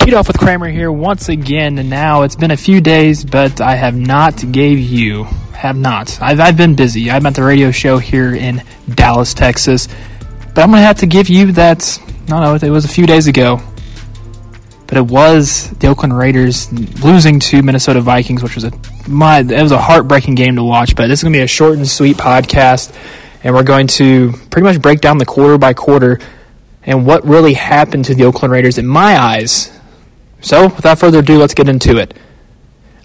Teed Off with Kramer here once again. And now it's been a few days, but I have not gave you, have not. I've, I've been busy. I'm at the radio show here in Dallas, Texas. But I'm to have to give you that, no, no, it was a few days ago. But it was the Oakland Raiders losing to Minnesota Vikings, which was a my it was a heartbreaking game to watch. But this is to be a short and sweet podcast, and we're going to pretty much break down the quarter by quarter and what really happened to the Oakland Raiders in my eyes. So, without further ado, let's get into it.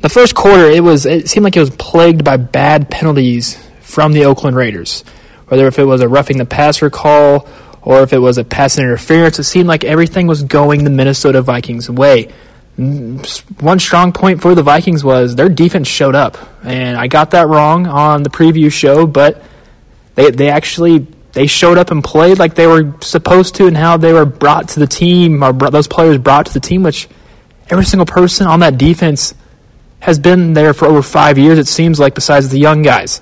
The first quarter, it was it seemed like it was plagued by bad penalties from the Oakland Raiders. Whether if it was a roughing the passer call or if it was a pass interference, it seemed like everything was going the Minnesota Vikings' way. Mm, one strong point for the Vikings was their defense showed up, and I got that wrong on the preview show, but they they actually they showed up and played like they were supposed to, and how they were brought to the team, or those players brought to the team, which every single person on that defense has been there for over five years. It seems like, besides the young guys.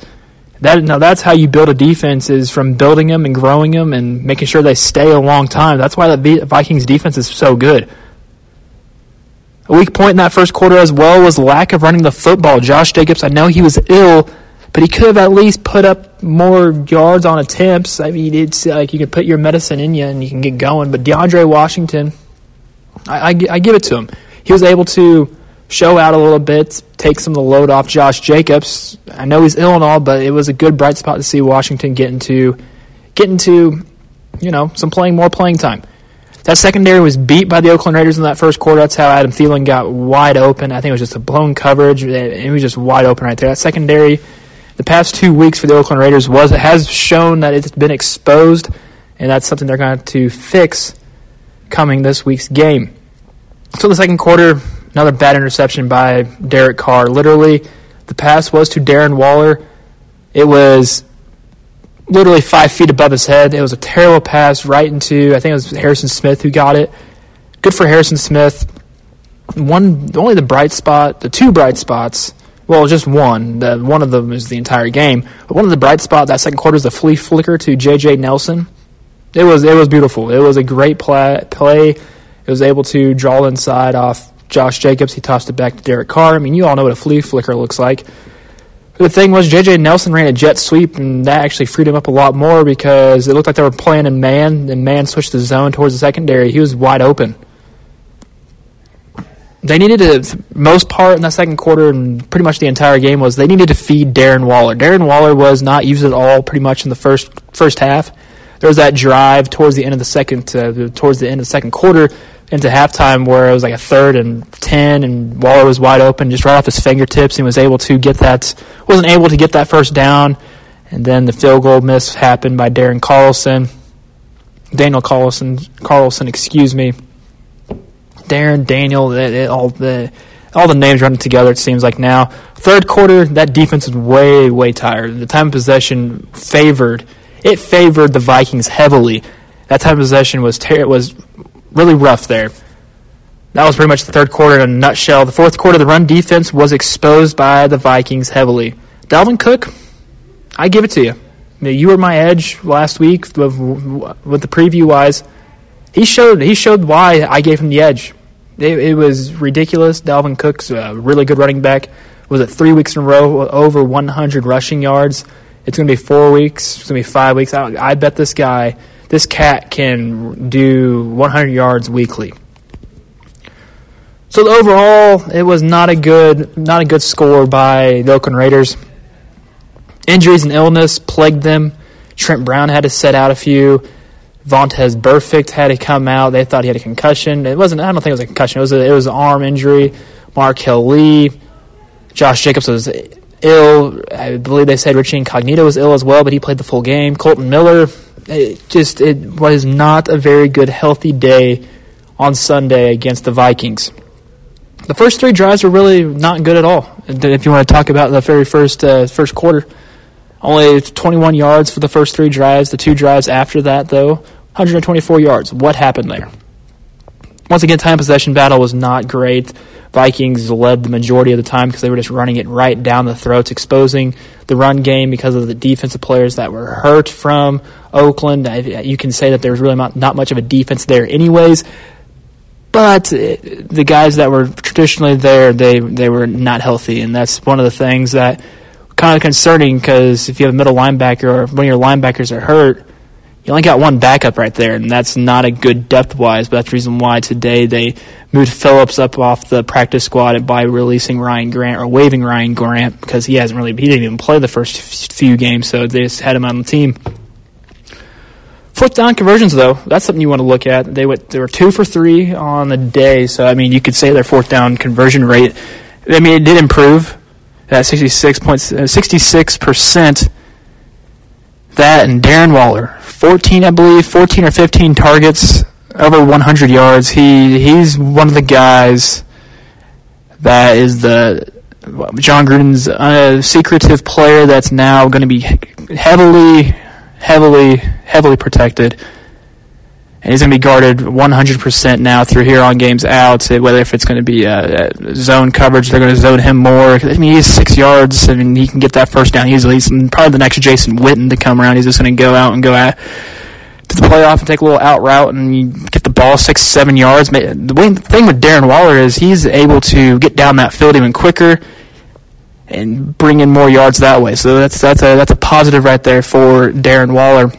That now that's how you build a defense is from building them and growing them and making sure they stay a long time. That's why the Vikings defense is so good. A weak point in that first quarter as well was lack of running the football. Josh Jacobs, I know he was ill, but he could have at least put up more yards on attempts. I mean, it's like you can put your medicine in you and you can get going. But DeAndre Washington, I, I, I give it to him. He was able to show out a little bit, take some of the load off Josh Jacobs. I know he's ill and all, but it was a good bright spot to see Washington get into, get into, you know, some playing more playing time. That secondary was beat by the Oakland Raiders in that first quarter. That's how Adam Thielen got wide open. I think it was just a blown coverage. It was just wide open right there. That secondary, the past two weeks for the Oakland Raiders was has shown that it's been exposed, and that's something they're going to fix coming this week's game. So the second quarter, Another bad interception by Derek Carr. Literally, the pass was to Darren Waller. It was literally five feet above his head. It was a terrible pass right into, I think it was Harrison Smith who got it. Good for Harrison Smith. One, only the bright spot, the two bright spots, well, just one. The, one of them is the entire game. But one of the bright spots that second quarter is the flea flicker to J.J. Nelson. It was it was beautiful. It was a great play. play. It was able to draw inside off Josh Jacobs. He tossed it back to Derek Carr. I mean, you all know what a flea flicker looks like. The thing was, J.J. Nelson ran a jet sweep, and that actually freed him up a lot more because it looked like they were playing in man, and man switched the zone towards the secondary. He was wide open. They needed to, most part in that second quarter and pretty much the entire game was they needed to feed Darren Waller. Darren Waller was not used at all pretty much in the first first half. There was that drive towards the end of the second, uh, towards the end of the second quarter into halftime where it was like a third and 10 and Waller was wide open just right off his fingertips and was able to get that wasn't able to get that first down. And then the field goal miss happened by Darren Carlson. Daniel Carlson Carlson excuse me. Darren Daniel it, it, all the all the names running together it seems like now. Third quarter that defense is way way tired. The time of possession favored it favored the Vikings heavily. That time of possession was ter- was really rough there. That was pretty much the third quarter in a nutshell. The fourth quarter, the run defense was exposed by the Vikings heavily. Dalvin Cook, I give it to you. You were my edge last week with, the preview wise. He showed he showed why I gave him the edge. It, it was ridiculous. Dalvin Cook's a really good running back. Was it three weeks in a row over 100 rushing yards? It's going to be four weeks. It's going to be five weeks. I, I bet this guy this cat can do 100 yards weekly. So overall, it was not a good not a good score by the Oakland Raiders. Injuries and illness plagued them. Trent Brown had to set out a few. Vontaze Burfict had to come out. They thought he had a concussion. It wasn't. I don't think it was a concussion. It was a, it was an arm injury. Marquel Lee, Josh Jacobs was ill. I believe they said Richie Incognito was ill as well, but he played the full game. Kolton Miller it just it was not a very good healthy day on Sunday against the Vikings. The first three drives were really not good at all. If you want to talk about the very first uh, first quarter, only 21 yards for the first three drives. The two drives after that, though, 124 yards. What happened there? Once again, time possession battle was not great. Vikings led the majority of the time because they were just running it right down the throats, exposing the run game because of the defensive players that were hurt from Oakland. You can say that there's really not, not much of a defense there, anyways. but the guys that were traditionally there, they they were not healthy, and that's one of the things that kind of concerning because if you have a middle linebacker or one of your linebackers are hurt, you only got one backup right there, and that's not a good depth wise. But that's the reason why today they moved Phillips up off the practice squad by releasing Ryan Grant or waiving Ryan Grant because he hasn't really he didn't even play the first few games, so they just had him on the team. Fourth down conversions, though, that's something you want to look at. They went, they were two for three on the day, so I mean, you could say their fourth down conversion rate. I mean, it did improve at 66 points, 66 uh, percent. That and Darren Waller, 14, I believe, 14 or 15 targets, over 100 yards. He he's one of the guys that is the Jon Gruden's uh, secretive player that's now going to be heavily heavily, heavily protected. And he's going to be guarded 100% now through here on games out. Whether if it's going to be a, a zone coverage, they're going to zone him more. I mean, he's six yards. I mean, he can get that first down easily. He's probably the next Jason Witten to come around. He's just going to go out and go at to the playoff and take a little out route and get the ball six, seven yards. The thing with Darren Waller is he's able to get down that field even quicker and bring in more yards that way. So that's that's a that's a positive right there for Darren Waller.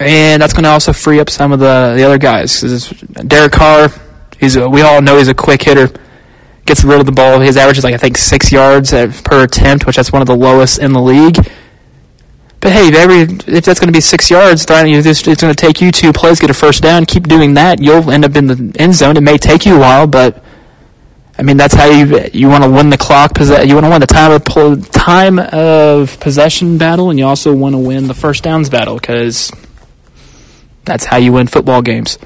And that's going to also free up some of the, the other guys. Derek Carr, he's a, we all know he's a quick hitter. Gets rid of the ball. His average is like I think six yards per attempt, which that's one of the lowest in the league. But hey, if, every, if that's going to be six yards, it's going to take you two plays, get a first down. Keep doing that. You'll end up in the end zone. It may take you a while, but I mean, that's how you you want to win the clock. You want to win the time of time of possession battle, and you also want to win the first downs battle because that's how you win football games.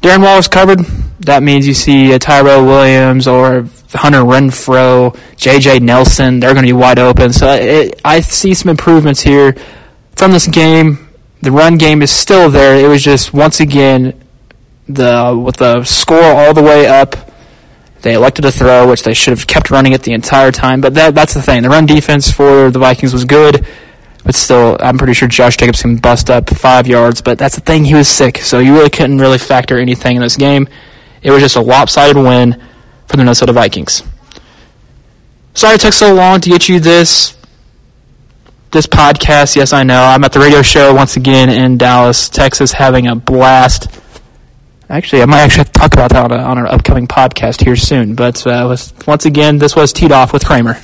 Darren Waller's covered. That means you see a Tyrell Williams or Hunter Renfrow, J.J. Nelson. They're going to be wide open. So it, I see some improvements here from this game. The run game is still there. It was just once again the with the score all the way up. They elected to throw, which they should have kept running it the entire time. But that, that's the thing. The run defense for the Vikings was good, but still, I'm pretty sure Josh Jacobs can bust up five yards. But that's the thing. He was sick, so you really couldn't really factor anything in this game. It was just a lopsided win for the Minnesota Vikings. Sorry it took so long to get you this this podcast. Yes, I know. I'm at the radio show once again in Dallas, Texas, having a blast. Actually, I might actually have to talk about that on, a, on our upcoming podcast here soon. But uh, once again, this was Teed Off with Kramer.